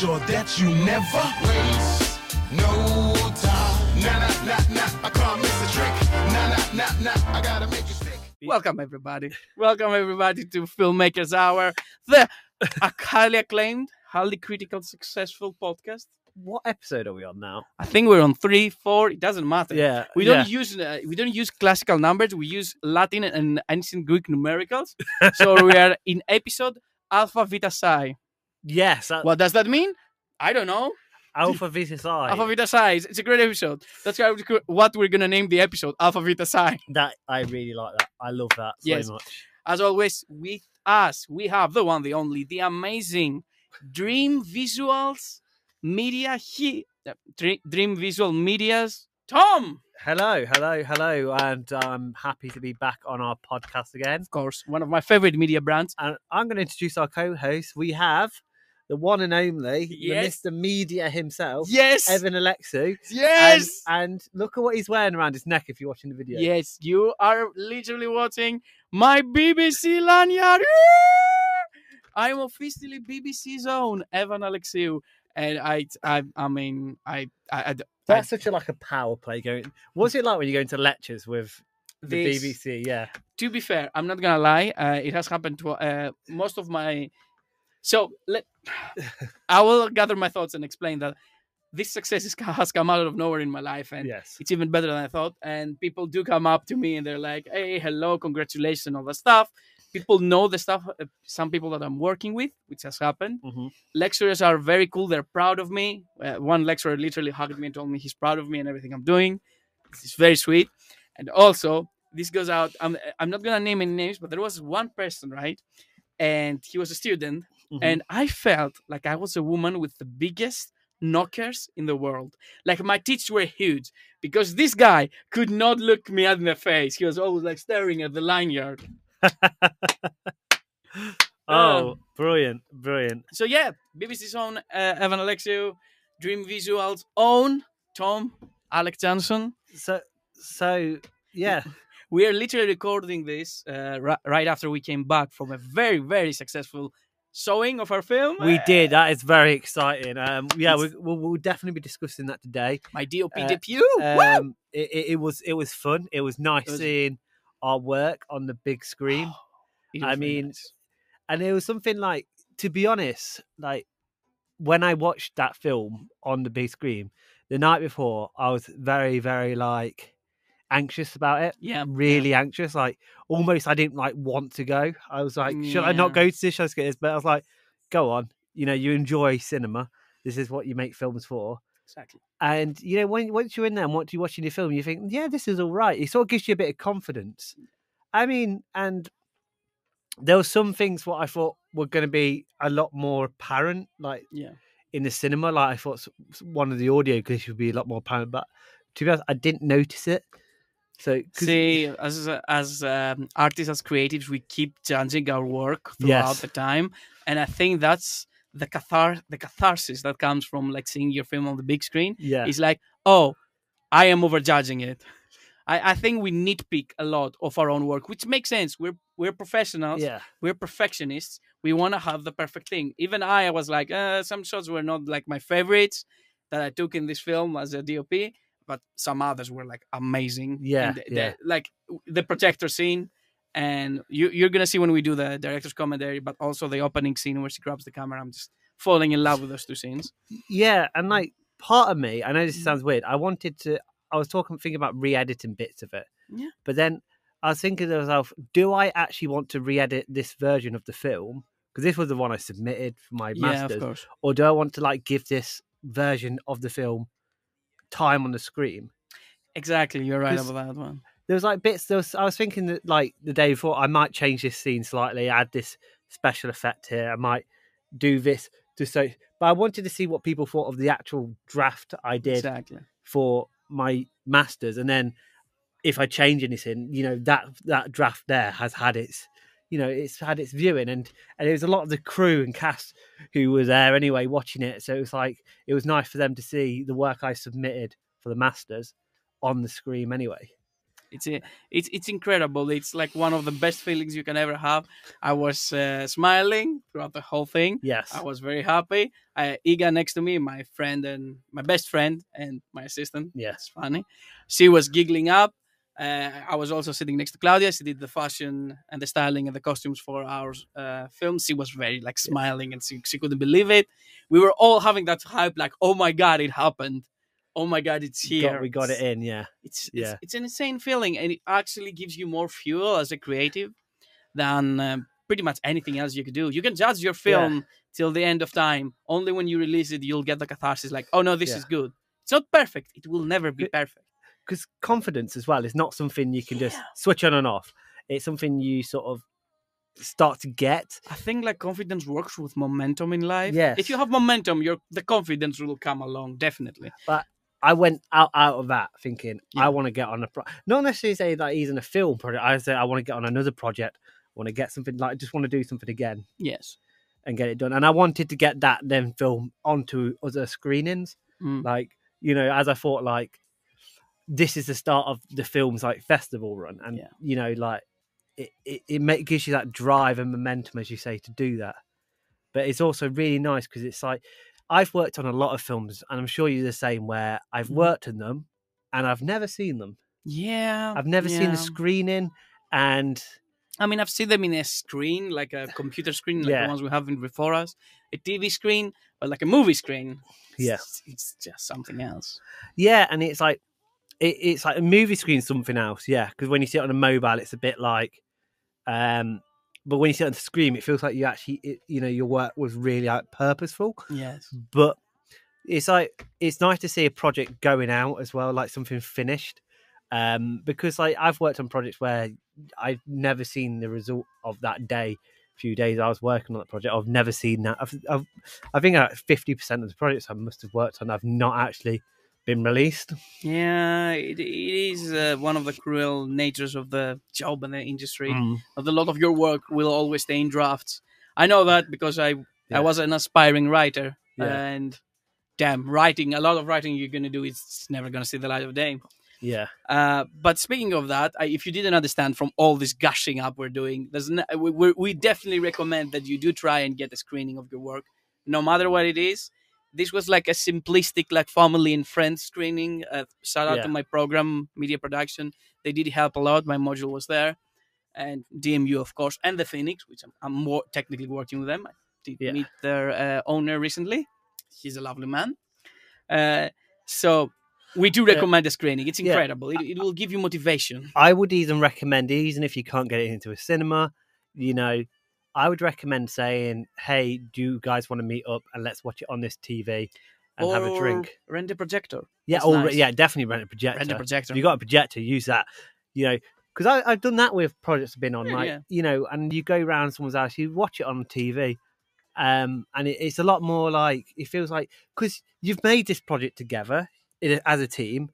sure that you never waste no time. Nah, nah, nah, nah. I can't miss a trick. Nah, nah, nah, nah. I gotta make it stick. Welcome everybody. Welcome everybody to Filmmakers Hour, the highly acclaimed, highly critical, successful podcast. What episode are we on now? I think we're on three, four. It doesn't matter. Yeah, We don't yeah. use uh, we don't use classical numbers. We use Latin and ancient Greek numericals. so we are in episode Alpha Vita Psi. Yes, that, What does that mean? I don't know. Alpha Vitus I. Alpha Vita Psi. It's- a great episode. That's what we're gonna name the episode. Alpha Vita Psi. That I really like that. I love that so Yes. much. As always, with us, we have the one, the only, the amazing Dream Visuals Media. He, uh, Dream, Dream Visual Media's Tom. Hello, hello, hello, and I'm happy to be back on our podcast again. Of course, one of my favorite media brands. And I'm going to introduce our co-host. We have the one and only, Yes. the Mr. Media himself, Yes. Evan Alexiou. yes. And, and look at what he's wearing around his neck if you're watching the video. Yes, you are literally watching my BBC lanyard. I'm officially BBC's own Evan Alexiou, and I, I, I mean, I, I, I That's such a like a power play going. What's it like when you go into lectures with the This- BBC? Yeah. to be fair, I'm not gonna lie. Uh, it has happened to uh, most of my. So let I will gather my thoughts and explain that this success is, has come out of nowhere in my life, and yes. it's even better than I thought. And people do come up to me and they're like, "Hey, hello, congratulations, and all that stuff." People know the stuff. Uh, some people that I'm working with, which has happened. hmm Lecturers are very cool. They're proud of me. Uh, one lecturer literally hugged me and told me he's proud of me and everything I'm doing. It's very sweet. And also, this goes out. I'm I'm not gonna name any names, but there was one person, right? And he was a student, Mhm. and I felt like I was a woman with the biggest knockers in the world. Like my teeth were huge because this guy could not look me in the face. He was always like staring at the line yard. Oh, brilliant, brilliant. So yeah, BBC's own uh, Evan Alexiou, Dream Visuals own Tom Alec Johnson. So, so yeah, We are literally recording this uh, ri- right after we came back from a very very successful showing of our film. we Uh, did. That is very exciting. Um, yeah, we, we'll, we'll definitely be discussing that today. my DOP uh, debut. Um, it, it, it was it was fun. It was nice It was- seeing our work on the big screen, It I mean, nice. and it was something like, to be honest, like when I watched that film on the big screen the night before, I was very very like anxious about it. yeah, really anxious. Like almost, I didn't like want to go. I was like, should I not go to this? Should I get this? But I was like, go on. You know, you enjoy cinema. This is what you make films for. exactly. And you know, when once you're in there and once you're watching the film, you think, yeah, this is all right. It sort of gives you a bit of confidence. Mm. I mean, and there were some things what I thought were going to be a lot more apparent, like Yeah. in the cinema. Like I thought one of the audio glitches would be a lot more apparent, but to be honest, I didn't notice it. So See, as as um, artists, as creatives, we keep changing our work throughout Yes. the time, and I think that's the cathar the catharsis that comes from like seeing your film on the big screen. yeah, It's like, oh, I am overjudging it. I, I think we nitpick a lot of our own work, which makes sense. We're we're professionals. yeah. We're perfectionists. We want to have the perfect thing. Even I, I was like, uh, some shots were not like my favorites that I took in this film as a DOP, but some others were like amazing. Yeah, the- the- like the projector scene, and you you're gonna see when we do the director's commentary, but also the opening scene where she grabs the camera. I'm just falling in love with those two scenes. Yeah, and like part of me, I know this Mm. sounds weird. I wanted to. I was talking, thinking about re-editing bits of it. Yeah. But then I was thinking to myself, do I actually want to re-edit this version of the film? Because this was the one I submitted for my Yeah, of masters, course. or do I want to like give this version of the film time on the screen? Exactly, you're right about that one. There was like bits. There was, I was thinking that like the day before, I might change this scene slightly, add this special effect here. I might do this to so. But I wanted to see what people thought of the actual draft I did Exactly. for my masters and then if i change anything you know that that draft there has had its you know it's had its viewing and and it was a lot of the crew and cast who were there anyway watching it so it was like it was nice for them to see the work i submitted for the masters on the screen anyway It's a, it's it's incredible. It's like one of the best feelings you can ever have. I was uh, smiling throughout the whole thing. Yes. I was very happy. I, Iga next to me, my friend and my best friend and my assistant. Yes. It's funny. She was giggling up. Uh, I was also sitting next to Claudia. She did the fashion and the styling and the costumes for our uh, film. She was very like smiling and she, she couldn't believe it. We were all having that hype, like, oh my god, it happened. Oh my god, it's here. Got, we got it in. Yeah. It's, Yeah. it's it's an insane feeling, and it actually gives you more fuel as a creative than um, pretty much anything else you could do. You can judge your film till the end of time. Only when you release it, you'll get the catharsis. Like, oh no, this Yeah. is good. It's not perfect. It will never be perfect. Because confidence as well is not something you can just Yeah. switch on and off. It's something you sort of start to get. I think like confidence works with momentum in life. Yeah. If you have momentum, your the confidence will come along definitely. But I went out out of that thinking Yeah. I want to get on a pro- not necessarily say that he's in a film project. I say I want to get on another project. I want to get something like I just want to do something again Yes. and get it done. And I wanted to get that then film onto other screenings. Mm. Like you know, as I thought, like this is the start of the film's like festival run, and Yeah. you know, like it it, it make, gives you that drive and momentum, as you say, to do that. But it's also really nice because it's like I've worked on a lot of films, and I'm sure you're the same. Where I've Mhm. worked in them, and I've never seen them. Yeah. I've never seen yeah. the screening, and I mean, I've seen them in a screen, like a computer screen, like Yeah. the ones we have in before us, a TV screen, but like a movie screen. Yeah. It's, it's just something else. yeah, and it's like it, it's like a movie screen, something else. Yeah, because when you see it on a mobile, it's a bit like, um, but when you see it on the screen, it feels like you actually, it, you know, your work was really like purposeful. Yes. But it's like it's nice to see a project going out as well, like something finished. Um, because like I've worked on projects where I've never seen the result of that day. Few days I was working on that project, I've never seen that. I've, I've, I think fifty percent of the projects I must have worked on, I've not actually been released. Yeah, it, it is uh, one of the cruel natures of the job and the industry. That a lot of your work will always stay in drafts. I know that because I Yeah. I was an aspiring writer, Yeah. and damn, writing a lot of writing you're gonna do is never gonna see the light of day. Yeah, Uh, but speaking of that, I, if you didn't understand from all this gushing up we're doing, there's we we definitely recommend that you do try and get a screening of your work, no matter what it is. This was like a simplistic, like family and friends screening. Uh, shout out Yeah. to my program, media production. They did help a lot. My module was there, and DMU, of course, and the Phoenix, which I'm, I'm more technically working with them. I did Yeah. meet their uh, owner recently. He's a lovely man. Uh, so we do Yeah. recommend the screening. It's Yeah. incredible. It, it will give you motivation. I would even recommend, even if you can't get it into a cinema, you know, I would recommend saying, "Hey, do you guys want to meet up and let's watch it on this TV and have a drink?" Or Rent a projector. Yeah, That's or nice. yeah, definitely rent a projector. Rent a projector. If you got a projector, use that. You know, because I've done that with projects I've been on, Yeah, like yeah. you know, and you go around someone's house, you watch it on TV, um, and it, it's a lot more like it feels like because you've made this project together as a team,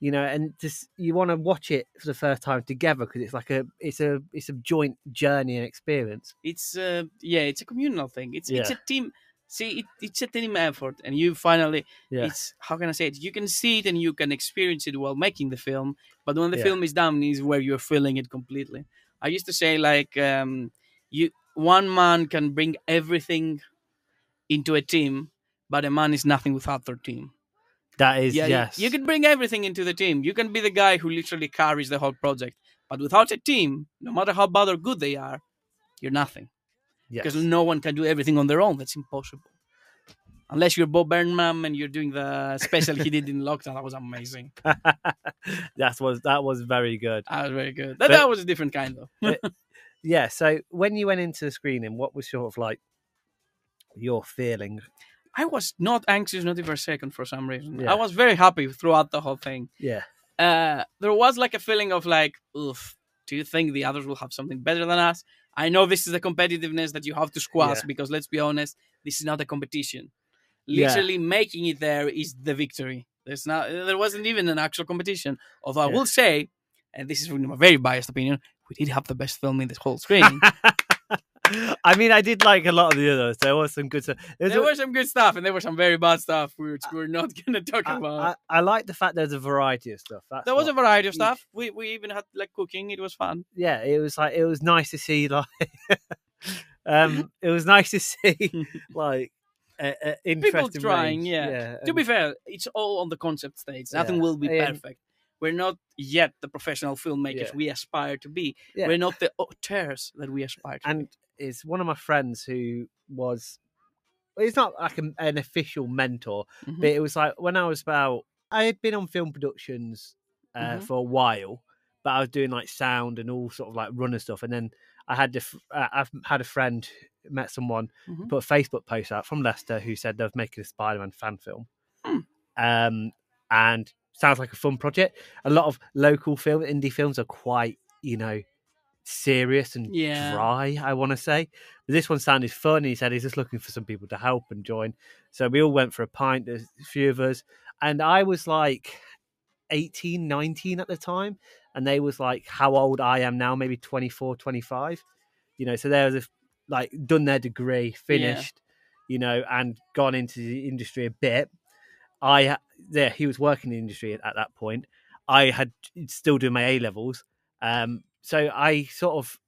you know, and just you want to watch it for the first time together because it's like a it's a it's a joint journey and experience. it's uh, yeah, it's a communal thing. It's it's a team. See, it, it's a team effort, and you finally Yeah, it's how can I say it? You can see it and you can experience it while making the film, but when the Yeah. film is done, is where you're feeling it completely. I used to say like um, you one man can bring everything into a team, but a man is nothing without their team. That is yeah, you- yes. you, can bring everything into the team. You can be the guy who literally carries the whole project, but without a team, no matter how bad or good they are, you're nothing yes. because no one can do everything on their own. That's impossible. Unless you're Bo Burnham and you're doing the special he did in lockdown, that was amazing. that was that was very good. That was very good. That, But- that was a different kind though. Yeah. So when you went into the screening, what was sort of like your feeling? I was not anxious, not even a second, for some reason. Yeah. I was very happy throughout the whole thing. Yeah. Uh, there was like a feeling of like, oof, do you think the others will have something better than us? I know this is the competitiveness that you have to squash Yeah. because let's be honest, this is not a competition. Yeah. Literally making it there is the victory. There's not, there wasn't even an actual competition. Although I will say, and this is really my very biased opinion, we did have the best film in this whole screening. I mean, I did like a lot of the others. There was some good stuff. There's there a- was some good stuff, and there was some very bad stuff, which we're not gonna talk I, about. I, I like the fact there's a variety of stuff. That's there was a variety of stuff. We we even had like cooking. It was fun. yeah, it was like it was nice to see like um it was nice to see like uh, uh, interesting trying, range. yeah. To be fair, it's all on the concept stage. Nothing Yeah, will be perfect. We're not yet the professional filmmakers Yeah. we aspire to be. yeah. We're not the auteurs that we aspire to. and it's one of my friends who was he's not like an, an official mentor. Mhm. but it was like when i was about i had been on film productions uh, Mhm. for a while but i was doing like sound and all sort of like runner stuff and then i had the f- uh, i've had a friend met someone Mhm. put a facebook post out from leicester who said they're making a spider-man fan film Hmm. um and sounds like a fun project. A lot of local film indie films are quite you know serious and Yeah. dry i want to say. But this one sounded fun he said he's just looking for some people to help and join. So we all went for a pint there's a few of us and i was like 18 19 at the time and they was like how old i am now maybe 24 25 you know so they was like done their degree finished you know and gone into the industry a bit i yeah he was working in the industry at, at that point i had still doing my a levels um so i sort of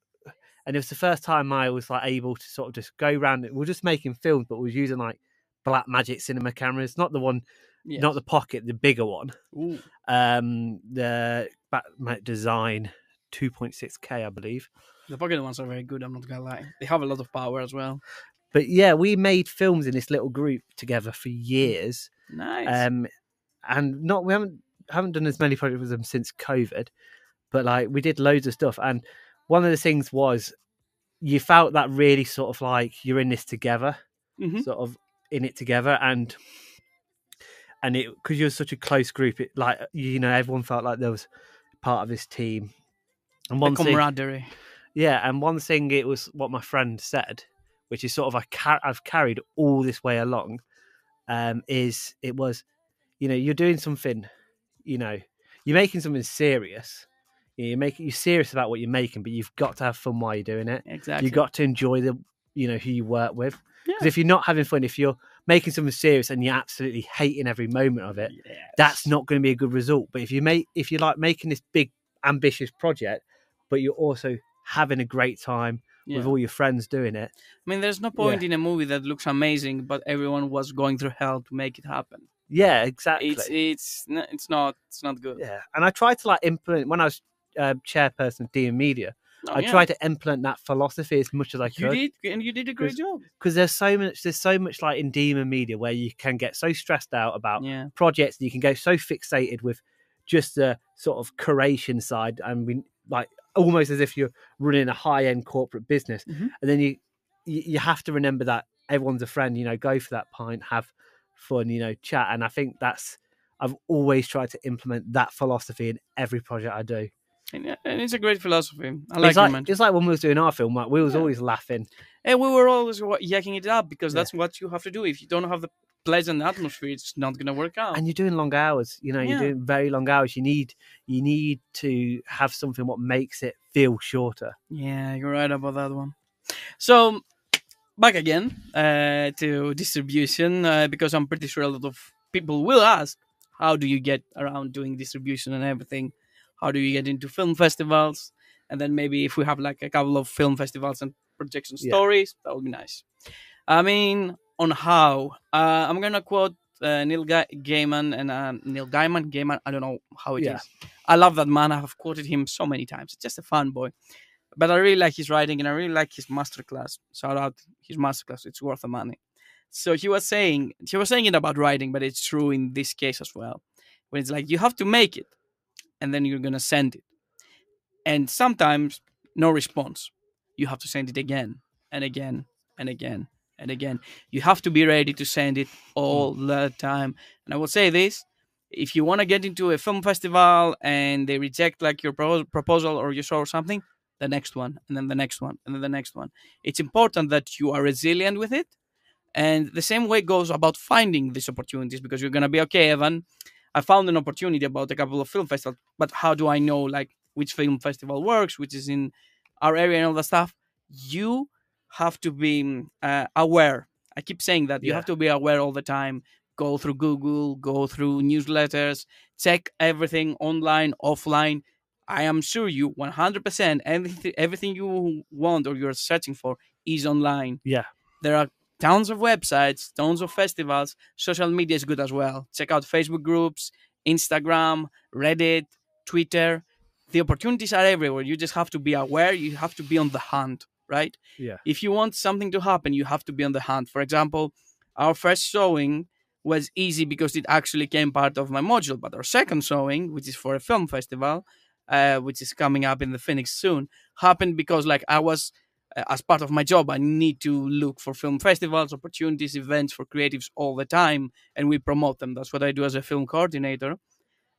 and it was the first time i was like able to sort of just go around we we're just making films but we was using like black magic cinema cameras not the one Yes. not the pocket the bigger one Ooh. um the Blackmagic Design 2.6k i believe The pocket ones are very good. I'm not gonna lie. They have a lot of power as well. But yeah we made films in this little group together for years Nice. um and not we haven't haven't done as many projects with them since covid but like we did loads of stuff and one of the things was you felt that really sort of like you're in this together Mhm. sort of in it together and and it because you're such a close group it like you know everyone felt like there was part of this team and The one thing camaraderie. yeah, and one thing it was what my friend said, which is sort of I car- I've carried all this way along, um, is it was, you know, you're doing something, you know, you're making something serious. You you're making you're serious about what you're making, but you've got to have fun while you're doing it. Exactly. You've got to enjoy the, you know, who you work with. Because Yeah. if you're not having fun, if you're making something serious and you're absolutely hating every moment of it, that's not going to be a good result. But if you make if you're like making this big ambitious project, but you're also having a great time Yeah. with all your friends doing it. I mean, there's no point in a movie that looks amazing, but everyone was going through hell to make it happen. Yeah, exactly. It's it's it's not it's not good. yeah, and I tried to like implement when I was uh, chairperson of Demon Media. No, I Oh, yeah. tried to implement that philosophy as much as I could. You did, and you did a great job. because there's so much. There's so much like in Demon Media where you can get so stressed out about Yeah. projects and you can go so fixated with just the sort of curation side and we like almost as if you're running a high end corporate business Mhm. and then you, you have to remember that everyone's a friend you know go for that pint have fun you know chat and i think that's i've always tried to implement that philosophy in every project i do And, and it's a great philosophy. I like, it's it, like man. it's like when we was doing our film like we was Yeah. always laughing And we were always wa- yakking it up because Yeah. that's what you have to do. If you don't have the pleasant atmosphere, it's not gonna work out. and you're doing long hours you know you're Yeah. doing very long hours you need you need to have something what makes it feel shorter Yeah, you're right about that one. So back again uh, to distribution uh, because I'm pretty sure a lot of people will ask, how do you get around doing distribution and everything? How do you get into film festivals? And then maybe if we have like a couple of film festivals and projection Yeah. stories, that would be nice. I mean, on how uh, I'm gonna quote uh, Neil Ga- Gaiman and uh, Neil Gaiman. Gaiman, I don't know how it is. Yeah. I love that man. I have quoted him so many times. It's just a fun boy but I really like his writing and I really like his masterclass. Shout out his masterclass; it's worth the money. So he was saying he was saying it about writing, but it's true in this case as well. When it's like you have to make it, and then you're gonna send it, and sometimes no response. You have to send it again and again and again and again. You have to be ready to send it all mm. the time. And I will say this: if you want to get into a film festival and they reject like your pro- proposal or you show or something the next one and then the next one and then the next one it's important that you are resilient with it and the same way goes about finding these opportunities because you're going to be okay evan i found an opportunity about a couple of film festivals but how do i know like which film festival works which is in our area and all that stuff you have to be uh, aware. I keep saying that you Yeah. have to be aware all the time. Go through Google, go through newsletters, check everything online, offline. I am sure you 100% everything, everything you want or you're searching for is online. Yeah. There are tons of websites, tons of festivals. Social media is good as well. Check out Facebook groups, Instagram, Reddit, Twitter. The opportunities are everywhere. You just have to be aware. You have to be on the hunt, right? Yeah. If you want something to happen, you have to be on the hunt. For example, our first showing was easy because it actually came part of my module, but our second showing, which is for a film festival, uh, which is coming up in the Phoenix soon, happened because like I was uh, as part of my job, I need to look for film festivals, opportunities, events for creatives all the time, and we promote them. That's what I do as a film coordinator.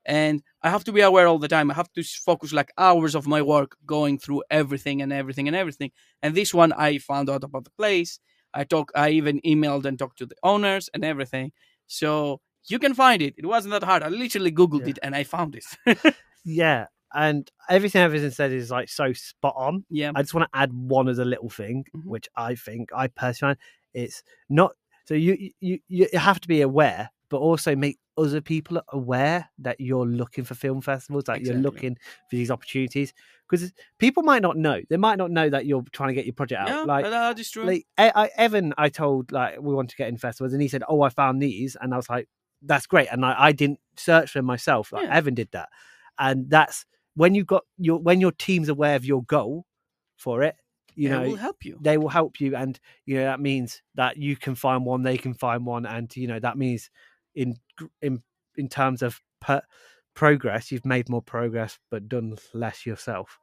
And I have to be aware all the time. I have to focus like hours of my work going through everything and everything and everything. And this one, I found out about the place. I talk. I even emailed and talked to the owners and everything. So you can find it. It wasn't that hard. I literally googled Yeah. it and I found it. Yeah, and everything everything said is like so spot on. yeah. I just want to add one other little thing, Mhm. which I think I personally it's not so you you you have to be aware, but also make other people are aware that you're looking for film festivals, that you're looking for these opportunities, because people might not know. They might not know that you're trying to get your project out. Yeah, like that is true. like I, I, Evan, I told like we want to get in festivals, and he said, "Oh, I found these," and I was like, "That's great." And I, I didn't search for them myself. Like Yeah. Evan did that, and that's when you got your when your team's aware of your goal for it. You know, will help you. they will help you, and you know that means that you can find one, they can find one, and you know that means in in in terms of per, progress, you've made more progress but done less yourself.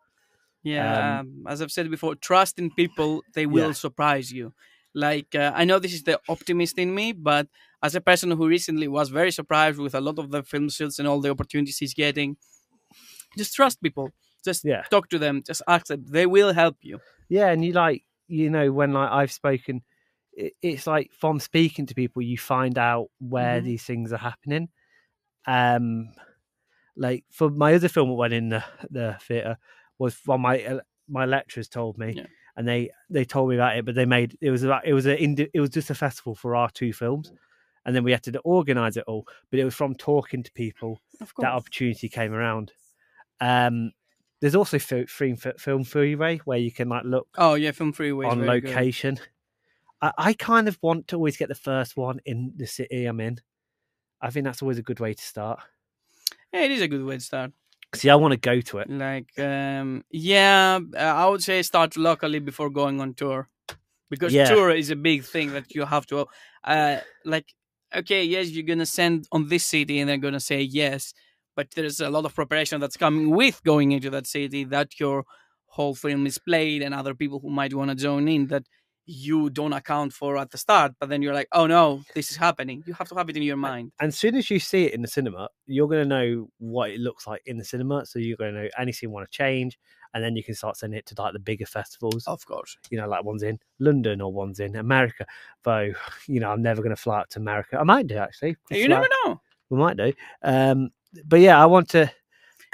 Yeah, um, as I've said before, trust in people; they will Yeah. surprise you. Like uh, I know this is the optimist in me, but as a person who recently was very surprised with a lot of the film shoots and all the opportunities he's getting, just trust people. Just Yeah. talk to them. Just ask them. They will help you. Yeah, and you like you know when like I've spoken, it's like from speaking to people you find out where Mhm. these things are happening. Um, like for my other film that went in the the theater was from my uh, my lecturers told me, Yeah. and they they told me about it, but they made it was about it was a it was just a festival for our two films, and then we had to organize it all. But it was from talking to people that opportunity came around. Um, there's also fi- free fi- film freeway where you can like look Oh yeah, film freeway on location. good. I, I kind of want to always get the first one in the city I'm in. I think that's always a good way to start. Yeah, it is a good way to start. See, I want to go to it. Like, um, yeah, uh, I would say start locally before going on tour, because Yeah. tour is a big thing that you have to, uh, like, okay, yes, you're gonna send on this city, and they're gonna say yes, but there's a lot of preparation that's coming with going into that city that your whole film is played, and other people who might want to join in that you don't account for at the start, but then you're like, oh no, this is happening. You have to have it in your mind. And as soon as you see it in the cinema, you're going to know what it looks like in the cinema. So you're going to know anything you want to change. And then you can start sending it to like the bigger festivals, Of course. you know, like one's in London or one's in America. Though, you know, I'm never going to fly out to America. I might do actually. You never know. We might do. Um, but yeah, I want to.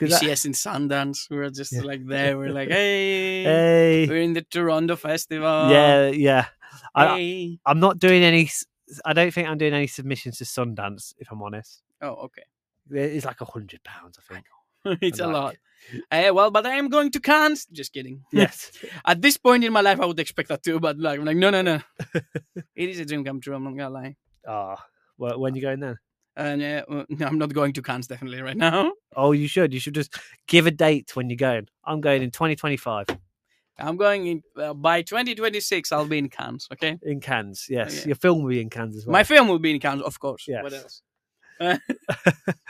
You Because see us in Sundance. We're just Yeah. like there. We're like, hey, hey, we're in the Toronto Festival. yeah, yeah. I, Hey. I'm not doing any. I don't think I'm doing any submissions to Sundance. If I'm honest, oh, okay. it's like a hundred pounds. I think. it's a I'm lot. like- Uh, well, but I am going to Cannes. Just kidding. Yes. At this point in my life, I would expect that too. But like, I'm like, no, no, no. it is a dream come true. I'm not gonna lie. Ah, well, when you going then? And uh, uh, no, I'm not going to Cannes definitely right now. Oh, you should. You should just give a date when you're going. I'm going in 2025 I'm going in uh, by 2026. I'll be in Cannes. Okay. in Cannes. Yes, yeah. your film will be in Cannes as well. My film will be in Cannes, of course. What Yes. else?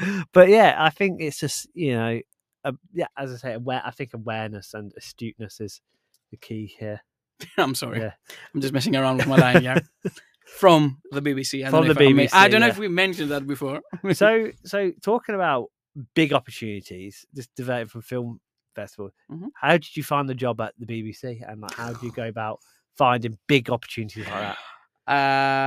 but yeah, I think it's just you know, uh, yeah, as I say, aware. I think awareness and astuteness is the key here. I'm sorry. Yeah. I'm just messing around with my line here. From the BBC. I don't From know the if I, I don't know yeah. if we mentioned that before. so so talking about big opportunities just developing from film festival Mhm. how did you find the job at the bbc and like how do you go about finding big opportunities like that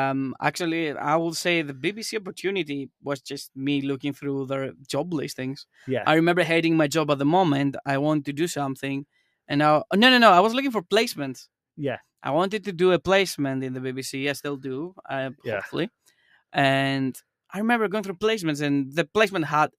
um, actually, I will say the BBC opportunity was just me looking through their job listings. yeah I remember hating my job at the moment. I wanted to do something, and now no, no, no. I was looking for placements. yeah I wanted to do a placement in the BBC. I still do, uh, Yeah. hopefully. And I remember going through placements, and the placement had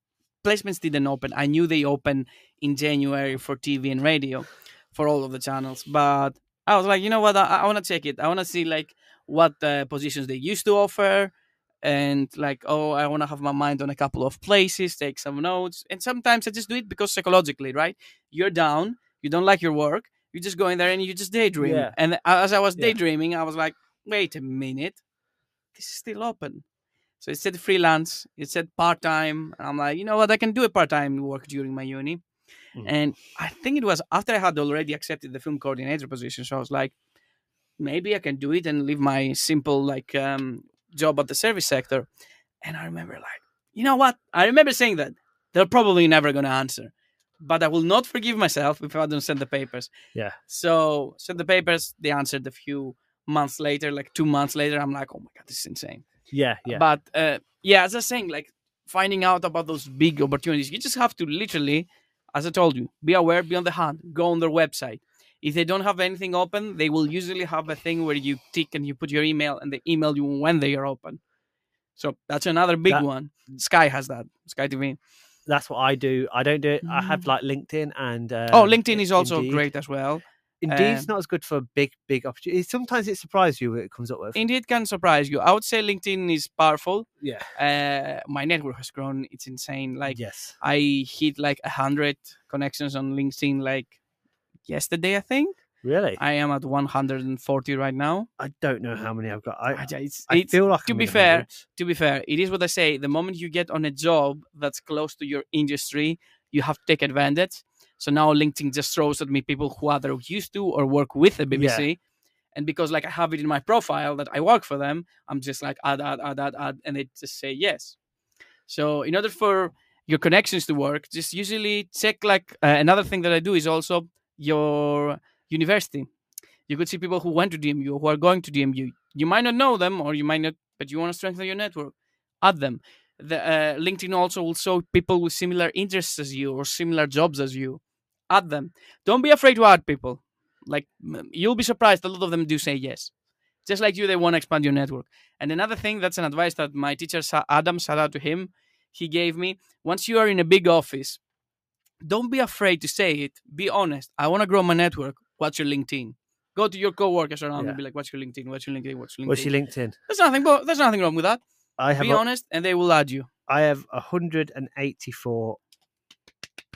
placements didn't open. I knew they opened in January for TV and radio, for all of the channels. But I was like, you know what? I, I want to check it. I want to see like what uh, positions they used to offer, and like, oh, I want to have my mind on a couple of places, take some notes, and sometimes I just do it because psychologically, right? You're down, you don't like your work, you just go in there and you just daydream. Yeah. And as I was daydreaming, I was like, wait a minute, this is still open. So it said freelance, it said part time. I'm like, you know what, I can do a part time work during my uni. Mm. And I think it was after I had already accepted the film coordinator position. So I was like, maybe I can do it and leave my simple like um, job at the service sector. And I remember like, you know what? I remember saying that they're probably never gonna answer. But I will not forgive myself if I don't send the papers. Yeah. So send the papers. They answered a few months later, like two months later. I'm like, oh my god, this is insane. Yeah, yeah. But uh, yeah, as I was saying, like finding out about those big opportunities, you just have to literally, as I told you, be aware, be on the hunt, go on their website. If they don't have anything open, they will usually have a thing where you tick and you put your email and they email you when they are open. So that's another big That- one. Sky has that. Sky TV. That's what I do. I don't do it. I have like LinkedIn and Mm. oh, LinkedIn is also Indeed. great as well. Indeed's Um, not as good for big, big opportunities. Sometimes it surprises you what it comes up with. Indeed, can surprise you. I would say LinkedIn is powerful. yeah. Uh, my network has grown. It's insane. Like yes. I hit like a hundred connections on LinkedIn like yesterday. I think Really? I, am at 140 right now. I don't know how many I've got. I, I, it's, I it's- feel like to I'm be fair, hundreds. to be fair, it is what I say. The moment you get on a job that's close to your industry, you have to take advantage. So now LinkedIn just throws at me people who either used to or work with the BBC. And because like I have it in my profile that I work for them, I'm just like add, add, add, add, add, and they just say yes. So in order for your connections to work, just usually check like uh, another thing that I do is also your university. You could see people who went to DMU, who are going to DMU. You might not know them, or you might not, but you want to strengthen your network. Add them. The uh, LinkedIn also will show people with similar interests as you or similar jobs as you. Add them. Don't be afraid to add people. Like you'll be surprised. A lot of them do say yes. Just like you, they want to expand your network. And another thing, that's an advice that my teacher Adam, shout out to him, he gave me. Once you are in a big office, don't be afraid to say it. Be honest. I want to grow my network. What's your LinkedIn? Go to your coworkers around Yeah. and be like, "What's your LinkedIn? What's your LinkedIn? What's your LinkedIn?" What's your LinkedIn? There's nothing, but there's nothing wrong with that. I have Be a, honest, and they will add you. I have 184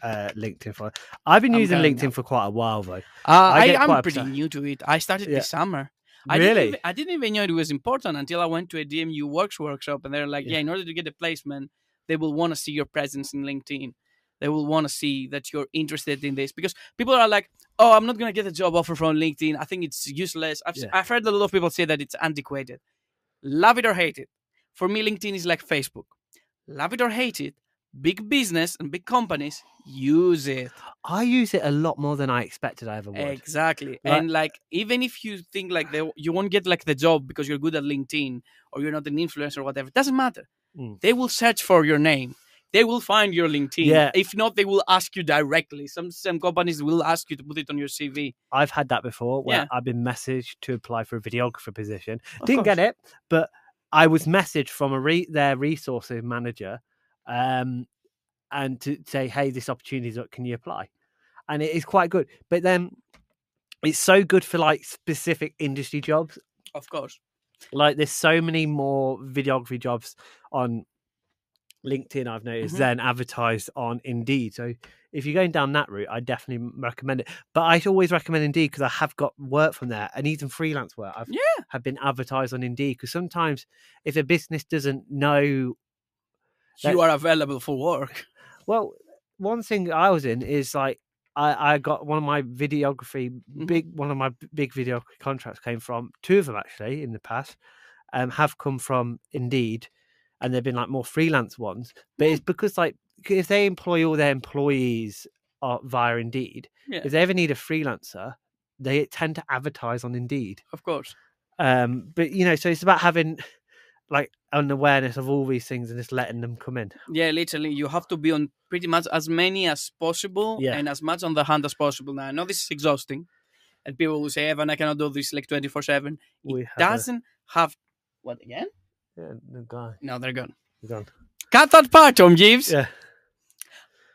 uh, LinkedIn followers. I've been I'm using LinkedIn for quite a while though. Uh, I I'm pretty upset. new to it. I started Yeah. this summer. I Didn't Really? even, I didn't even know it was important until I went to a DMU Works workshop, and they're like, Yeah. "Yeah, in order to get a placement, they will want to see your presence in LinkedIn. They will want to see that you're interested in this because people are like, "Oh, I'm not gonna get a job offer from LinkedIn. I think it's useless." I've, Yeah. I've heard a lot of people say that it's antiquated. Love it or hate it. For me, LinkedIn is like Facebook. Love it or hate it. Big business and big companies use it. I use it a lot more than I expected I ever would. Exactly. Like- and like even if you think like they, you won't get like the job because you're good at LinkedIn or you're not an influencer or whatever, it doesn't matter. Mm. They will search for your name. They will find your LinkedIn. Yeah. If not, they will ask you directly. Some some companies will ask you to put it on your CV. I've had that before where Yeah. I've been messaged to apply for a videographer position. Of Didn't course. get it, but I was messaged from a re- their resources manager um, and to say, hey, this opportunity is up, can you apply? And it is quite good. But then it's so good for like specific industry jobs. Of course. Like there's so many more videography jobs on LinkedIn, I've noticed, Mhm. than advertised on Indeed. So if you're going down that route, I definitely recommend it. But I always recommend Indeed because I have got work from there and even freelance work. I've Yeah. have been advertised on Indeed because sometimes if a business doesn't know, That- You are available for work. well, one thing I was in is like I, I got one of my videography Mhm. big one of my big videography contracts came from two of them actually in the past um have come from Indeed and they've been like more freelance ones but it's because like if they employ all their employees uh, via Indeed Yeah. if they ever need a freelancer they tend to advertise on Indeed Of course. um but you know so it's about having like an awareness of all these things and just letting them come in Yeah, literally, you have to be on pretty much as many as possible Yeah. and as much on the hand as possible. Now, I know this is exhausting, and people will say, "Evan, I cannot do this like twenty four 7 It doesn't have what again? Yeah, the guy. No, they're gone. Gone. Cut that part, Tom Jeeves. Yeah.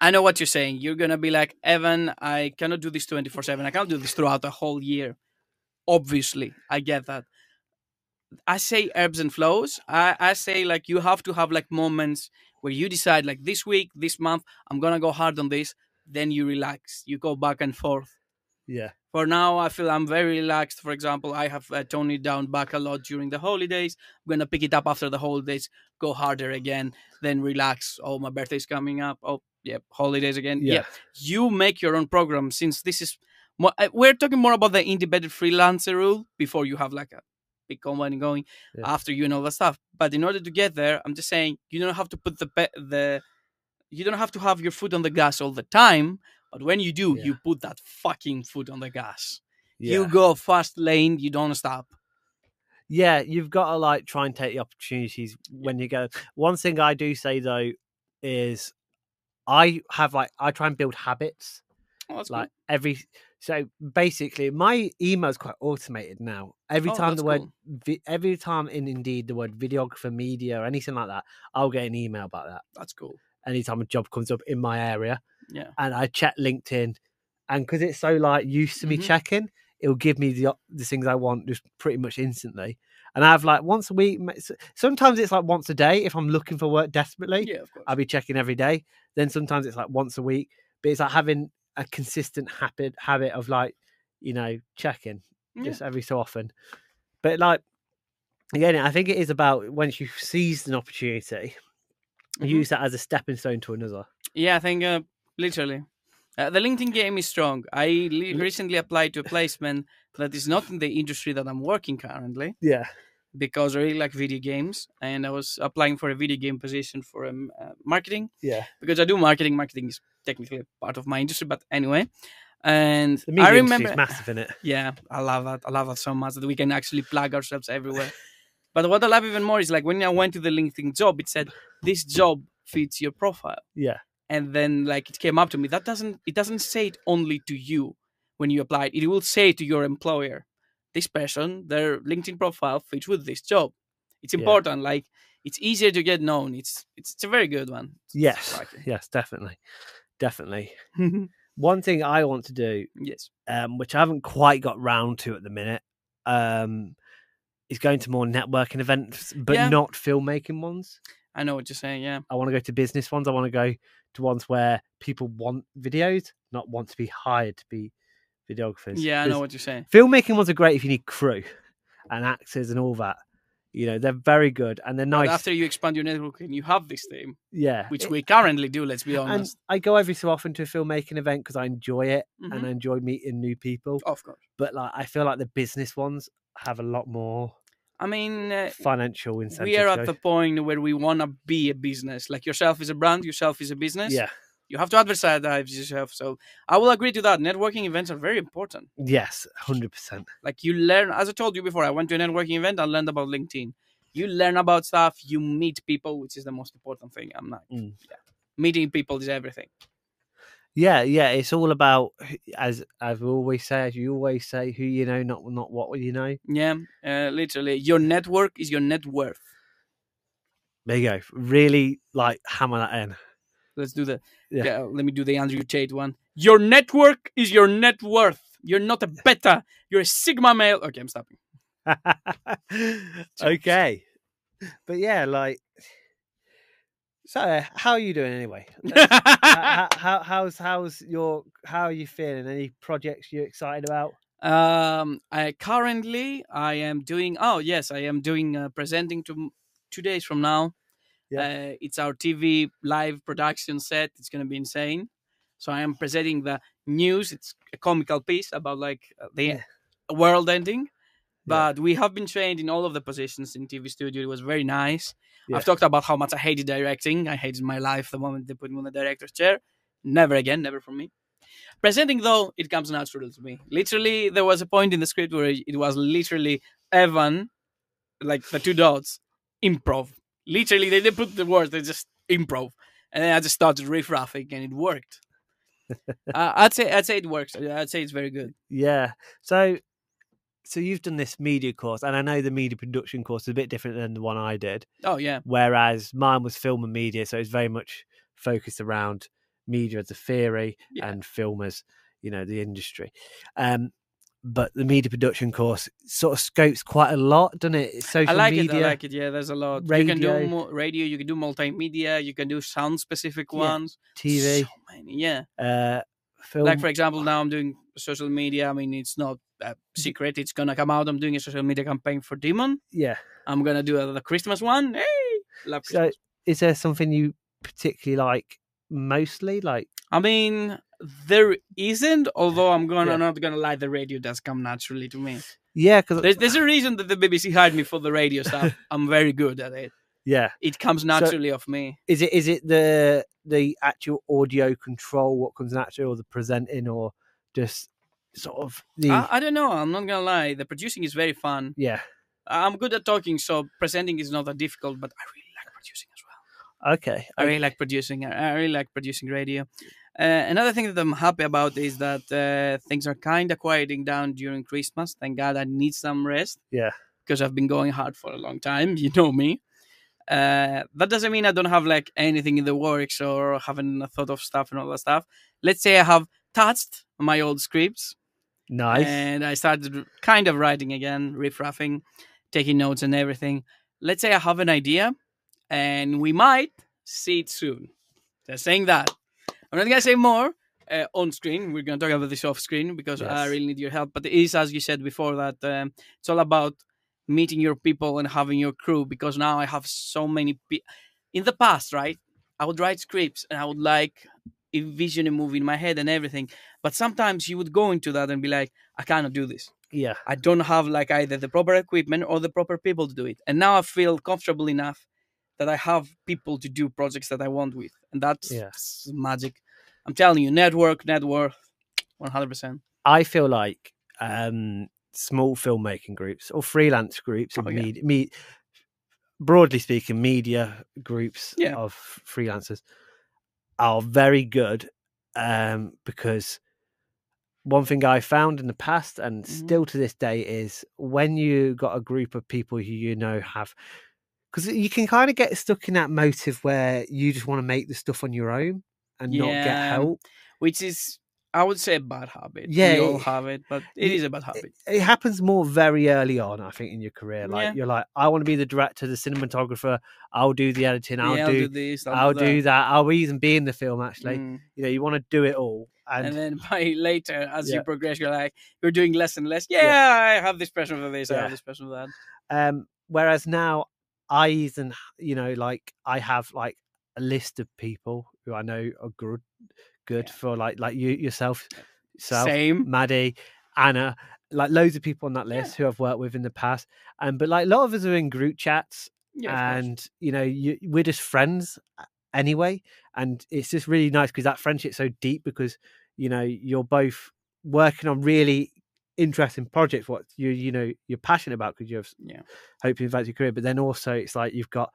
I know what you're saying. You're gonna be like, Evan, I cannot do this 24 7. I can't do this throughout the whole year. Obviously, I get that. I say ebbs and flows. I, I say like you have to have like moments where you decide like this week, this month, I'm gonna go hard on this. Then you relax. You go back and forth. Yeah. For now, I feel I'm very relaxed. For example, I have uh, toned it down back a lot during the holidays. I'm gonna pick it up after the holidays, go harder again, then relax. Oh, my birthday's coming up. Oh, yeah, holidays again. Yeah. you make your own program. Since this is, more, uh, we're talking more about the independent freelancer rule before you have like a big company going. Yeah. After you and all that stuff, but in order to get there, I'm just saying you don't have to put the pe- the, you don't have to have your foot on the gas all the time. But when you do, Yeah. you put that fucking foot on the gas. Yeah. You go fast lane, you don't stop. yeah, you've got to like try and take the opportunities when you go. One thing I do say though is I have like I try and build habits Oh, that's like every so basically my email is quite automated now every Oh, time the word cool. every time in indeed the word videographer media or anything like that i'll get an email about that that's cool. anytime a job comes up in my area Yeah. and i check linkedin and because it's so like used to me Mhm. checking it'll give me the the things i want just pretty much instantly and i have like once a week sometimes it's like once a day if i'm looking for work desperately Yeah. I'll be checking every day. Then sometimes it's like once a week, but it's like having a consistent habit habit of like, you know, checking Yeah. just every so often. But like again, I think it is about once you've seized an opportunity, Mhm. use that as a stepping stone to another. Yeah, I think uh, literally. Uh, the LinkedIn game is strong. I li- recently applied to a placement that is not in the industry that I'm working currently Yeah. because I really like video games, and I was applying for a video game position for um, uh, marketing Yeah. because I do marketing. Marketing is technically part of my industry, but anyway. And The media I remember, is massive in it. yeah, I love that. I love that so much that we can actually plug ourselves everywhere. but what I love even more is like when I went to the LinkedIn job, it said this job fits your profile Yeah. And then like it came up to me that doesn't it doesn't say it only to you when you apply it it will say to your employer this person their linkedin profile fits with this job it's Yeah. important like it's easier to get known it's it's, it's a very good one Yes. Yes, definitely. Definitely. One thing I want to do yes um, which I haven't quite got round to at the minute, um, is going to more networking events, but Yeah. not filmmaking ones. i know what you're saying yeah I want to go to business ones. I want to go to ones where people want videos, not want to be hired to be videographers. yeah i know what you're saying Filmmaking ones are great if you need crew and actors and all that. You know, they're very good and they're but nice. after you expand your network and you have this team yeah. which It- we currently do let's be and honest I go every so often to a filmmaking event because I enjoy it Mhm. and I enjoy meeting new people. of course But like, I feel like the business ones have a lot more i mean uh, financial incentives. we are at the point where we want to be a business like yourself is a brand yourself is a business yeah, you have to advertise yourself. So I will agree to that. Networking events are very important. yes, hundred percent. Like you learn, as I told you before, I went to a networking event. I learned about LinkedIn. You learn about stuff. You meet people, which is the most important thing. I'm not. Mm. Yeah, meeting people is everything. Yeah, yeah. It's all about as as we always say, as you always say, who you know, not not what you know. Yeah, uh, literally, your network is your net worth. There you go. Really like hammer that in. Let's do the. Yeah. Yeah. let me do the Andrew Tate one. Your network is your net worth. You're not a beta. You're a sigma male. Okay, I'm stopping. okay, but yeah, like. So, uh, how are you doing anyway? how, how, how's how's your how are you feeling? Any projects you're excited about? Um, I currently I am doing. Oh yes, I am doing uh, presenting to two days from now. Yeah. Uh, it's our TV live production set. It's gonna be insane. So I am presenting the news. It's a comical piece about like uh, the Yeah. world ending. Yeah. But we have been trained in all of the positions in TV studio. It was very nice. Yeah. I've talked about how much I hated directing. I hated my life the moment they put me on the director's chair. Never again, never for me. Presenting though, it comes natural to me. Literally, there was a point in the script where it was literally Evan, like the two dots, improv. Literally, they didn't put the words; they just improv, and then I just started riff raffing, and it worked. uh, I'd say I'd say it works. I'd say it's very good. Yeah. So, so you've done this media course, and I know the media production course is a bit different than the one I did. Oh yeah, Whereas mine was film and media, so it's very much focused around media as a theory Yeah. and film as you know the industry. Um, but the media production course sort of scopes quite a lot, doesn't it? It's social I like media. it. I like it. Yeah, there's a lot. You can radio. do radio. You can do multimedia. You can do sound specific Yeah. ones. TV, So many. Yeah. uh, film. Like for example, now I'm doing social media. I mean, it's not a secret. It's gonna come out. I'm doing a social media campaign for Demon. yeah. I'm gonna do a, the Christmas one. Hey, love So, is there something you particularly like? Mostly, like I mean, there isn't. Although I'm gonna Yeah. not gonna lie, the radio does come naturally to me. yeah, because There's there's a reason that the BBC hired me for the radio stuff. I'm very good at it. yeah. It comes naturally off me. Is it is it the the actual audio control what comes naturally, or the presenting, or just sort of the I, I don't know. I'm not gonna lie. The producing is very fun. yeah? I'm good at talking, so presenting is not that difficult. But I really like producing as well. Okay, I really like producing. I really like producing radio. Uh, another thing that I'm happy about is that uh, things are kind of quieting down during Christmas. Thank God, I need some rest. Yeah. because I've been going hard for a long time. You know me. Uh, that doesn't mean I don't have like anything in the works or haven't thought of stuff and all that stuff. Let's say I have touched my old scripts nice. and I started kind of writing again, riffraffing, taking notes and everything. Let's say I have an idea, and we might see it soon. Just saying that. I'm not gonna say more uh, on screen. We're gonna talk about this off screen because I really need your help. But it is, as you said before, that um, it's all about meeting your people and having your crew. Because now I have so many. Pe- in the past, right? I would write scripts and I would like envision a movie in my head and everything. But sometimes you would go into that and be like, I cannot do this. yeah, I don't have like either the proper equipment or the proper people to do it. And now I feel comfortable enough that I have people to do projects that I want with. And that's Yeah. s- magic. I'm telling you, network, net worth, 100%. I feel like um small filmmaking groups or freelance groups Oh, yeah. media, me, broadly speaking, media groups Yeah. of freelancers are very good um, because one thing I found in the past and Mhm. still to this day is when you got a group of people who you know have because you can kind of get stuck in that motive where you just want to make the stuff on your own and not get help. Which is, I would say, a bad habit. Yeah, We all have it, but it y- is a bad habit. it happens more very early on, I think, in your career. Like Yeah. you're like, I want to be the director, the cinematographer. I'll do the editing. I'll yeah, do, I'll do this, I'll, I'll do, do that. that. I'll even be in the film. Actually, Mm. you know, you want to do it all, and, And, then by later, as Yeah. you progress, you're like, you're doing less and less. Yeah. I have this passion for this, I have this passion for that. um, whereas now I even, you know, like I have like a list of people who I know are good, good Yeah. for like like you yourself, yourself, Same. Maddie, Anna, like loads of people on that list who I've worked with in the past. And but like a lot of us are in group chats Yeah, and you know you, we're just friends anyway and it's just really nice because that friendship's so deep because you know you're both working on really interesting projects what you you know you're passionate about because you have Yeah. hope you advance your career but then also it's like you've got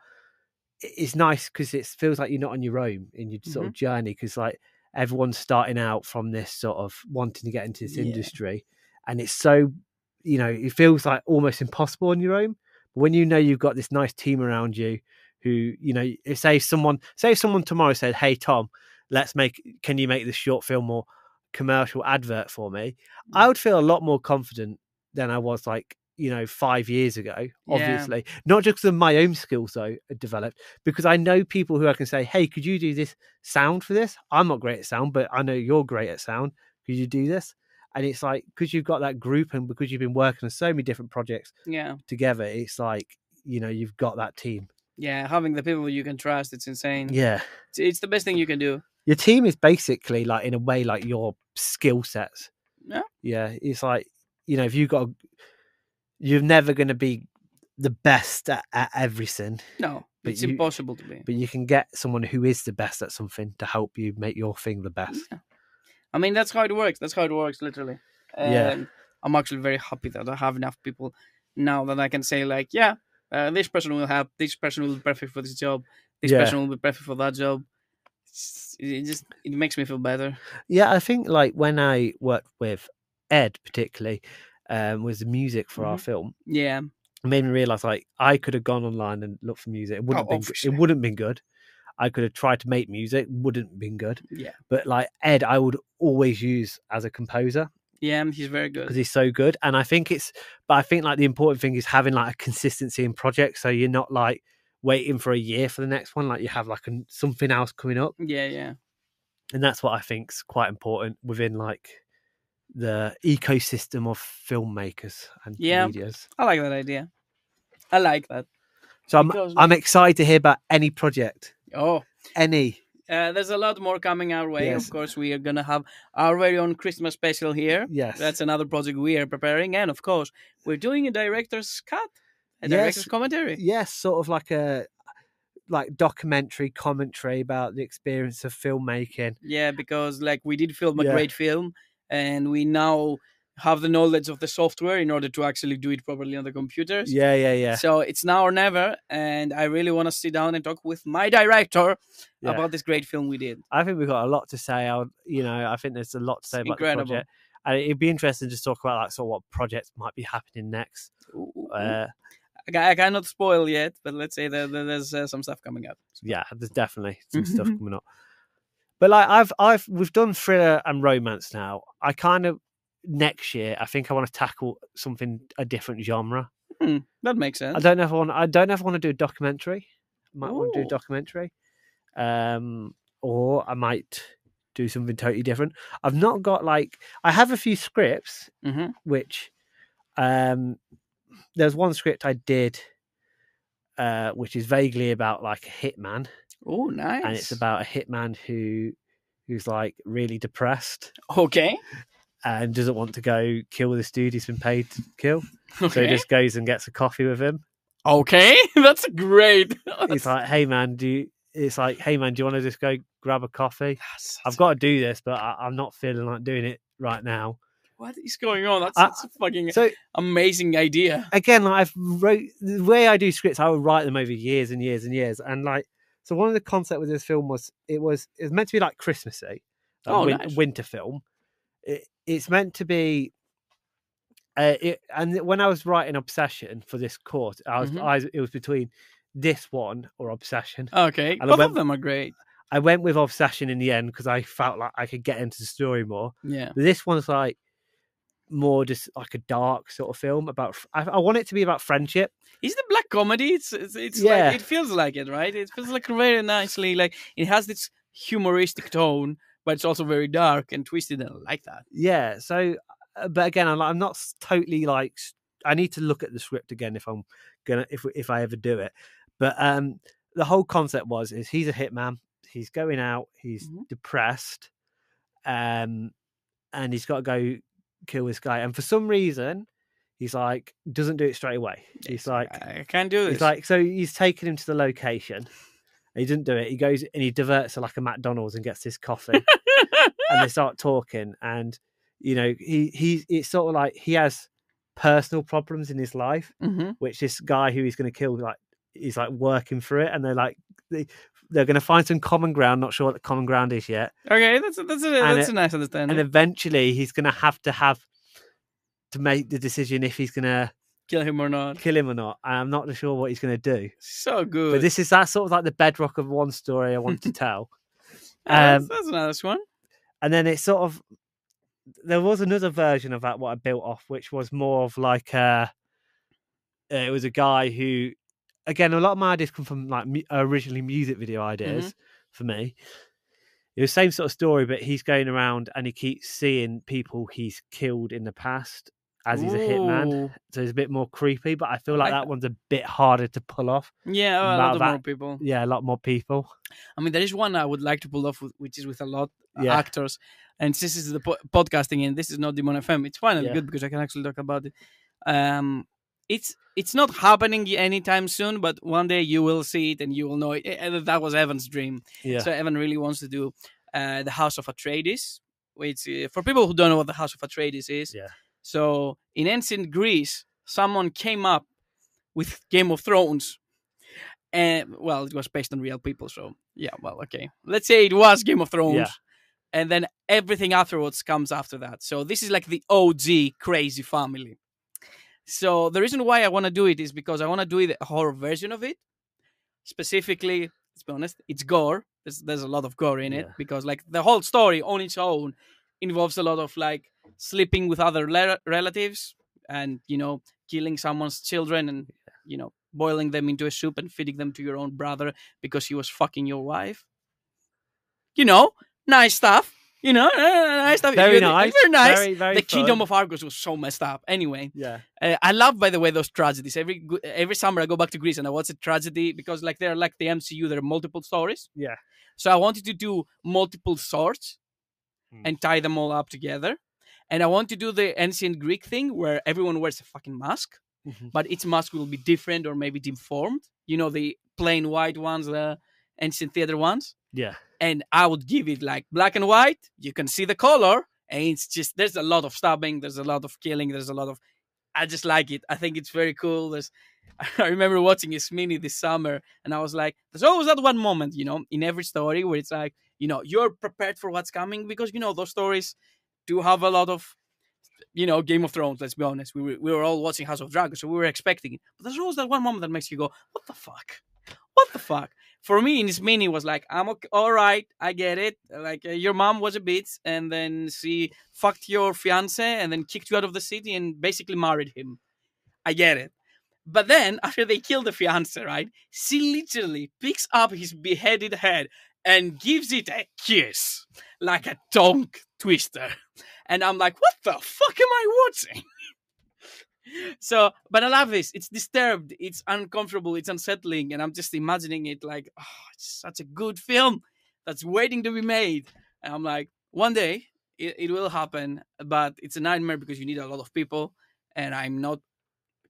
it's nice because it feels like you're not on your own in your sort of Mm-hmm. journey because like everyone's starting out from this sort of wanting to get into this Yeah. industry and it's so you know it feels like almost impossible on your own. But when you know you've got this nice team around you who you know say someone say someone tomorrow said hey tom let's make can you make this short film or commercial advert for me? I mm. would feel a lot more confident than i was like you know five years ago Yeah. obviously not just because of my own skills though developed because i know people who i can say hey could you do this sound for this i'm not great at sound but i know you're great at sound could you do this and it's like because you've got that group and because you've been working on so many different projects Yeah. together it's like you know you've got that team Yeah. Having the people you can trust, it's insane. yeah It's, it's the best thing you can do. your team is basically like in a way like your skill sets Yeah. yeah it's like you know if you've got a, you're never going to be the best at, at everything No, But it's you- impossible to be. but you can get someone who is the best at something to help you make your thing the best Yeah. I mean, that's how it works. That's how it works, literally. Yeah. I'm actually very happy that I have enough people now that I can say, like, yeah, uh, this person will help. This person will be perfect for this job. This Yeah. person will be perfect for that job. It's- It just it makes me feel better. Yeah, I think like when I worked with Ed, particularly, um, was the music for our Mhm. film. Yeah, It made me realize like I could have gone online and looked for music. It wouldn't Oh, have been. obviously. It wouldn't been good. I could have tried to make music. Wouldn't have been good. yeah, But like Ed, I would always use as a composer yeah. He's very good because he's so good. And I think it's. But I think like the important thing is having like a consistency in projects, so you're not like waiting for a year for the next one. Like you have like a, something else coming up. Yeah, yeah. and that's what I think's quite important within like the ecosystem of filmmakers and Yeah. medias. I like that idea. I like that. So I'm Because, I'm excited to hear about any project, Oh, any. uh, there's a lot more coming our way. Yes. Of course, we are gonna have our very own Christmas special here. Yes, That's another project we are preparing, and of course, we're doing a director's cut, a Yes. director's commentary. yes, sort of like a like documentary commentary about the experience of filmmaking. Yeah, because like we did film a Yeah. great film, and we now have the knowledge of the software in order to actually do it properly on the computers. Yeah, yeah, yeah. So it's now or never, and I really want to sit down and talk with my director Yeah. about this great film we did. I think we've got a lot to say. I would, you know, I think there's a lot to say about Incredible. the project. And it'd be interesting to just talk about like sort of what projects might be happening next. Uh, I, I cannot spoil yet, but let's say that there's uh, some stuff coming up. yeah, there's definitely some stuff coming up. But like I've I've we've done thriller and romance now. I kind of next year I think I want to tackle something a different genre. That makes sense. I don't know if I want I don't know if I want to do a documentary. I might want to do a documentary. Um or I might do something totally different. I've not got like I have a few scripts hmm which um there's one script I did uh which is vaguely about like a hitman Oh, nice. and it's about a hitman who who's like really depressed okay. and doesn't want to go kill this dude he's been paid to kill. So Okay. he just goes and gets a coffee with him. Okay, that's great. He's like, "Hey man, do you?" It's like, "Hey man, do you want to just go grab a coffee?" That's- I've got to do this, but I, I'm not feeling like doing it right now. what is going on? That's, I- that's a fucking So amazing idea. again, like I've wrote the way I do scripts, I would write them over years and years and years, and like so. One of the concept with this film was it was it was meant to be like Christmassy, a Oh, win- nice. winter film. It, it's meant to be. Uh, it, and when I was writing Obsession for this course, I was Mhm. I, it was between this one or Obsession. Okay, I both went- of them are great. I went with Obsession in the end because I felt like I could get into the story more. Yeah. This one's like more just like a dark sort of film about. I want it to be about friendship. Is the black comedy? It's it's, it's Yeah. like it feels like it, right? It feels like very nicely like it has this humoristic tone, but it's also very dark and twisted, and I like that. Yeah. So, uh, but again, I'm, I'm not totally like. I need to look at the script again if I'm gonna if if I ever do it. But um, the whole concept was is he's a hitman. He's going out. He's Mhm. depressed, um, and he's got to go kill this guy. And for some reason, he's like doesn't do it straight away. He's like I can't do this. He's like, so he's taken him to the location. He didn't do it. He goes and he diverts to like a McDonald's and gets his coffee, and they start talking. And you know, he he it's sort of like he has personal problems in his life, hmm which this guy who he's going to kill like he's like working for it, and they're like they they're going to find some common ground. Not sure what the common ground is yet, Okay, that's a, that's a, And that's it- a nice understanding. and eventually he's going to have to have to make the decision if he's going to Kill him or not. kill him or not. And I'm not sure what he's going to do. So good. But this is that sort of like the bedrock of one story I want to tell. That's, um, that's a nice one. and then it's sort of there was another version of that what I built off, which was more of like uh it was a guy who again a lot of my ideas come from like mu- originally music video ideas for me. It was the same sort of story, but he's going around and he keeps seeing people he's killed in the past as he's a hitman. So it's a bit more creepy, but I feel like, like that one's a bit harder to pull off. Yeah, a lot that- more people. Yeah, a lot more people. I mean, there is one I would like to pull off, with, which is with a lot of Yeah. actors. And this is the po- podcasting, and this is not Demon FM. It's finally Yeah. good because I can actually talk about it. Um, it's it's not happening anytime soon, but one day you will see it and you will know it. That was Evan's dream. Yeah. So Evan really wants to do uh, the House of Atreides, which uh, for people who don't know what the House of Atreides is. Yeah. So in ancient Greece, someone came up with Game of Thrones, and well, it was based on real people. So yeah, well, okay. Let's say it was Game of Thrones, Yeah. and then everything afterwards comes after that. So this is like the OG crazy family. So the reason why I want to do it is because I want to do it a horror version of it. Specifically, let's be honest, it's gore. There's there's a lot of gore in it Yeah. because like the whole story on its own involves a lot of like sleeping with other le- relatives and you know killing someone's children and you know boiling them into a soup and feeding them to your own brother because he was fucking your wife. You know, nice stuff. You know, nice stuff. Very Very nice. Very nice. Very, very the Kingdom of Argos was so messed up. Anyway, Yeah. uh, I love, by the way, those tragedies. Every every summer I go back to Greece and I watch a tragedy because, like, they're like the MCU. There are multiple stories. Yeah. So I wanted to do multiple swords Hmm. and tie them all up together. And I want to do the ancient Greek thing where everyone wears a fucking mask, Mhm. but each mask will be different or maybe deformed. You know, the plain white ones, the ancient theater ones. Yeah. And I would give it like black and white. You can see the color, and it's just there's a lot of stabbing, there's a lot of killing, there's a lot of. I just like it. I think it's very cool. There's, I remember watching Ismini this summer, and I was like, there's always that one moment, you know, in every story where it's like, you know, you're prepared for what's coming because you know those stories do have a lot of, you know, Game of Thrones. Let's be honest, we were we were all watching House of Dragons, so we were expecting it. But there's always that one moment that makes you go, what the fuck, what the fuck. For me, Ismini was like, I'm okay, all right, I get it. Like uh, your mom was a bitch, and then she fucked your fiance, and then kicked you out of the city, and basically married him. I get it. But then after they kill the fiance, right, she literally picks up his beheaded head and gives it a kiss like a tongue twister. And I'm like, what the fuck am I watching? so, but I love this. It's disturbed, it's uncomfortable, it's unsettling, and I'm just imagining it like, oh, it's such a good film that's waiting to be made. And I'm like, one day it, it will happen, but it's a nightmare because you need a lot of people, and I'm not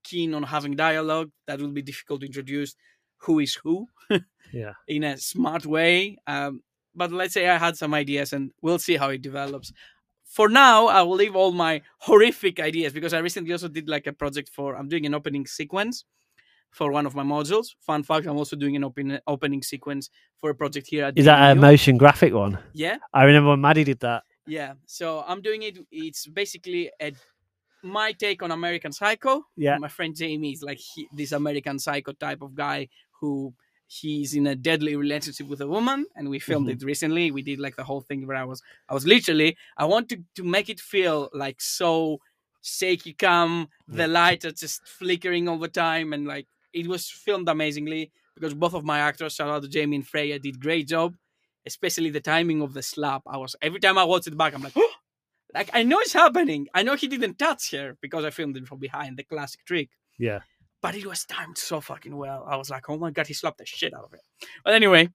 keen on having dialogue. That will be difficult to introduce who is who Yeah. in a smart way. Um, but let's say I had some ideas, and we'll see how it develops. For now, I will leave all my horrific ideas because I recently also did like a project for. I'm doing an opening sequence for one of my modules. Fun fact: I'm also doing an open, opening sequence for a project here at. Is that a motion graphic one? Yeah, I remember when Maddie did that. yeah. So I'm doing it. It's basically a my take on American Psycho. Yeah. My friend Jamie is like he, this American Psycho type of guy who he's in a deadly relationship with a woman, and we filmed Mhm. it recently. We did like the whole thing where I was, I was literally, I want to make it feel like so shaky cam. The lights are just flickering all the time, and like it was filmed amazingly because both of my actors, shout out to Jamie and Freya, did great job. Especially the timing of the slap. I was every time I watched it back, I'm like, oh! like I know it's happening. I know he didn't touch her because I filmed it from behind, the classic trick. Yeah. But it was timed so fucking well. I was like, oh my god, he slapped the shit out of it. But anyway,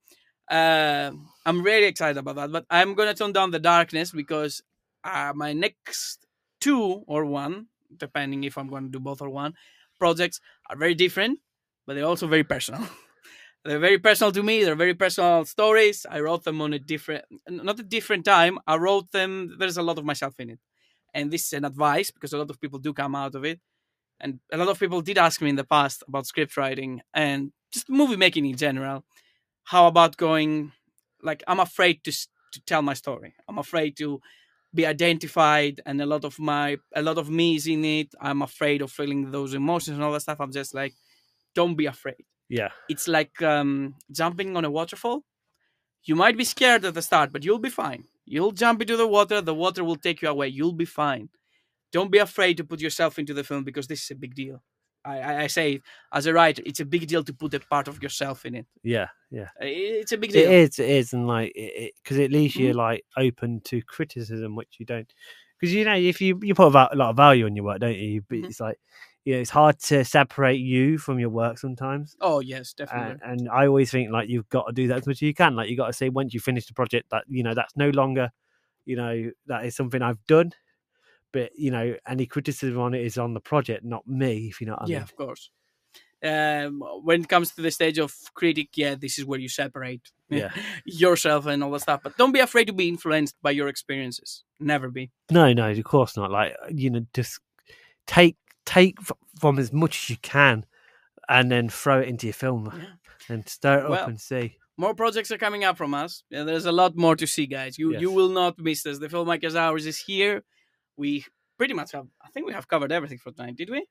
uh, I'm really excited about that. But I'm gonna turn down the darkness because uh, my next two or one, depending if I'm gonna do both or one, projects are very different, but they're also very personal. they're very personal to me. They're very personal stories. I wrote them on a different, not a different time. I wrote them. There's a lot of myself in it, and this is an advice because a lot of people do come out of it, and a lot of people did ask me in the past about script writing and just movie making in general. How about going? Like I'm afraid to to tell my story. I'm afraid to be identified, and a lot of my a lot of me is in it. I'm afraid of feeling those emotions and all that stuff. I'm just like, don't be afraid Yeah. it's like um, jumping on a waterfall. You might be scared at the start, but you'll be fine. You'll jump into the water, the water will take you away. You'll be fine. Don't be afraid to put yourself into the film because this is a big deal. I, I, I say as a writer, it's a big deal to put a part of yourself in it. Yeah. Yeah. It's a big It deal. is. It is, and like it because it, leaves you like open to criticism, which you don't. Because you know, if you you put a lot of value on your work, don't you? But Mhm. it's like you know, it's hard to separate you from your work sometimes. Oh yes, And, definitely. and I always think like you've got to do that as much as you can. Like you got to say once you finish the project that you know that's no longer, you know, that is something I've done. But you know, any criticism on it is on the project, not me. If you know what I yeah, mean. of course. Um, when it comes to the stage of critic, yeah, this is where you separate Yeah. yourself and all that stuff. But don't be afraid to be influenced by your experiences. Never be. No, no, of course not. Like you know, just take take from as much as you can, and then throw it into your film. Yeah. and stir it Well, up and see. more projects are coming up from us. Yeah, there's a lot more to see, guys. You you will not miss this. The filmmakers hours is here. We pretty much have. I think we have covered everything for tonight. Did we? Did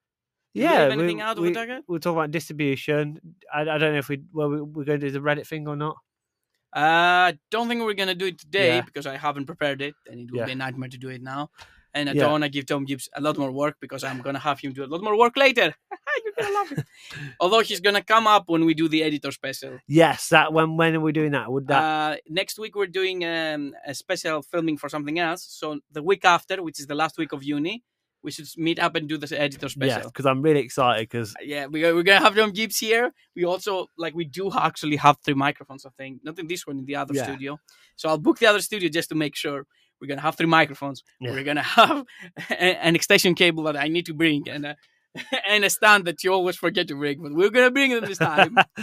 we Yeah, leave anything out of we, the target? we'll talk about distribution. I, I don't know if we well we, we're going to do the Reddit thing or not. Uh, I don't think we're gonna do it today Yeah. because I haven't prepared it, and it will Yeah. be a nightmare to do it now. And I Yeah. don't want to give Tom Gibbs a lot more work because I'm gonna have him do a lot more work later. You're gonna love it. Although he's gonna come up when we do the editor special. Yes, that when when are we doing that? Would that Uh, next week we're doing um, a special filming for something else. So the week after, which is the last week of uni, we should meet up and do this editor special. yes? Because I'm really excited because Yeah, we, we're gonna have Tom Gibbs here. We also like we do actually have three microphones. I think not in this one, in the other Yeah. studio. So I'll book the other studio just to make sure. We're gonna have three microphones. Yeah. We're gonna have a- an extension cable that I need to bring and a, and a stand that you always forget to bring, but we're gonna bring them this time.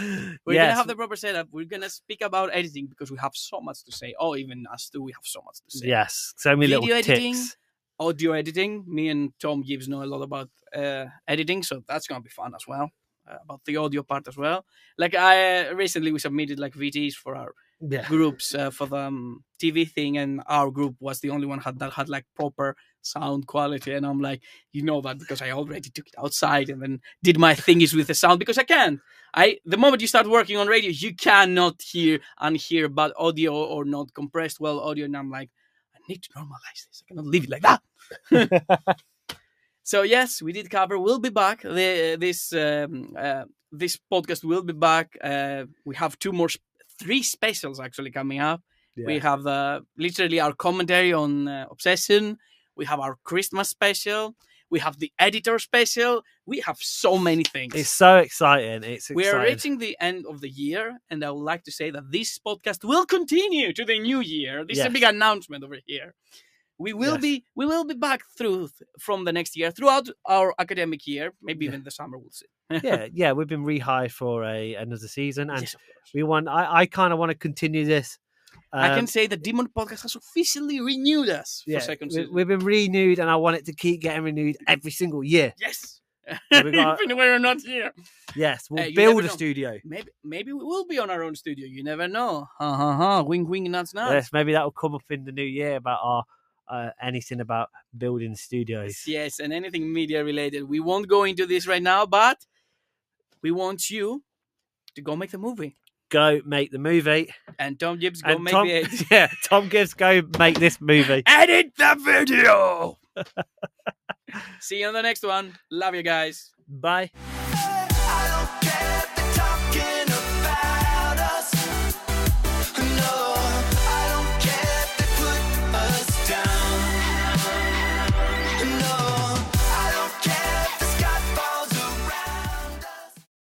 We're yes, gonna have the proper setup. We're gonna speak about editing because we have so much to say. Oh, even us too, we have so much to say. yes, so many Video little editing, tips. Audio editing. Me and Tom Gibbs know a lot about uh, editing, so that's gonna be fun as well. Uh, about the audio part as well. Like I uh, recently we submitted like VTs for our Yeah, groups uh, for the um, TV thing, and our group was the only one had that had like proper sound quality. And I'm like, you know that because I already took it outside and then did my thingies with the sound because I can. I the moment you start working on radio, you cannot hear and hear bad audio or not compressed well audio, and I'm like, I need to normalize this. I cannot leave it like that. so yes, we did cover. We'll be back. The, this um, uh, this podcast will be back. Uh, we have two more, sp- three specials actually coming up. We have the literally our commentary on uh, Obsession. We have our Christmas special. We have the editor special. We have so many things. It's so exciting. It's we are reaching the end of the year, and I would like to say that this podcast will continue to the new year. This is a big announcement over here. We will Yes. be we will be back through from the next year throughout our academic year, maybe Yeah. even the summer. We'll see. yeah, yeah. We've been rehired for a another season, and yes, we want. I, I kind of want to continue this. I can Um, say the Demon Podcast has officially renewed us for yeah, second we, season. we've been renewed, and I want it to keep getting renewed every single year. Yes. we got- Even we're not here. Yes, we'll you build a know. studio. Maybe maybe we will be on our own studio. You never know. Ha ha ha. Wing wing nuts nuts. Yes, maybe that will come up in the new year about our uh, anything about building studios. Yes, and anything media related. We won't go into this right now, but we want you to go make the movie. Go make the movie. And Tom Gibbs go and make Tom, edit. yeah, Tom Gibbs, go make this movie. edit the video. See you on the next one. Love you guys. Bye.